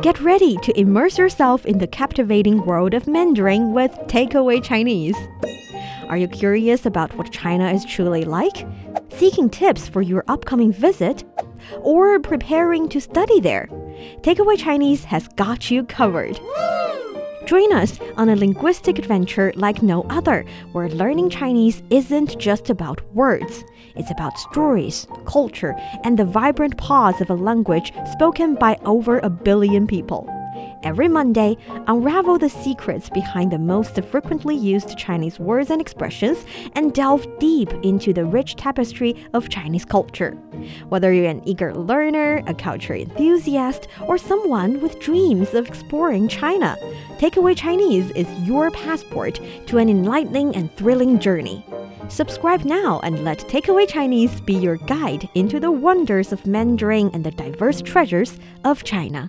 Get ready to immerse yourself in the captivating world of Mandarin with Takeaway Chinese. Are you curious about what China is truly like? Seeking tips for your upcoming visit? Or preparing to study there? Takeaway Chinese has got you covered. Join us on a linguistic adventure like no other, where learning Chinese isn't just about words. It's about stories, culture, and the vibrant pause of a language spoken by over a billion people. Every Monday, unravel the secrets behind the most frequently used Chinese words and expressions and delve deep into the rich tapestry of Chinese culture. Whether you're an eager learner, a culture enthusiast, or someone with dreams of exploring China, Takeaway Chinese is your passport to an enlightening and thrilling journey. Subscribe now and let Takeaway Chinese be your guide into the wonders of Mandarin and the diverse treasures of China.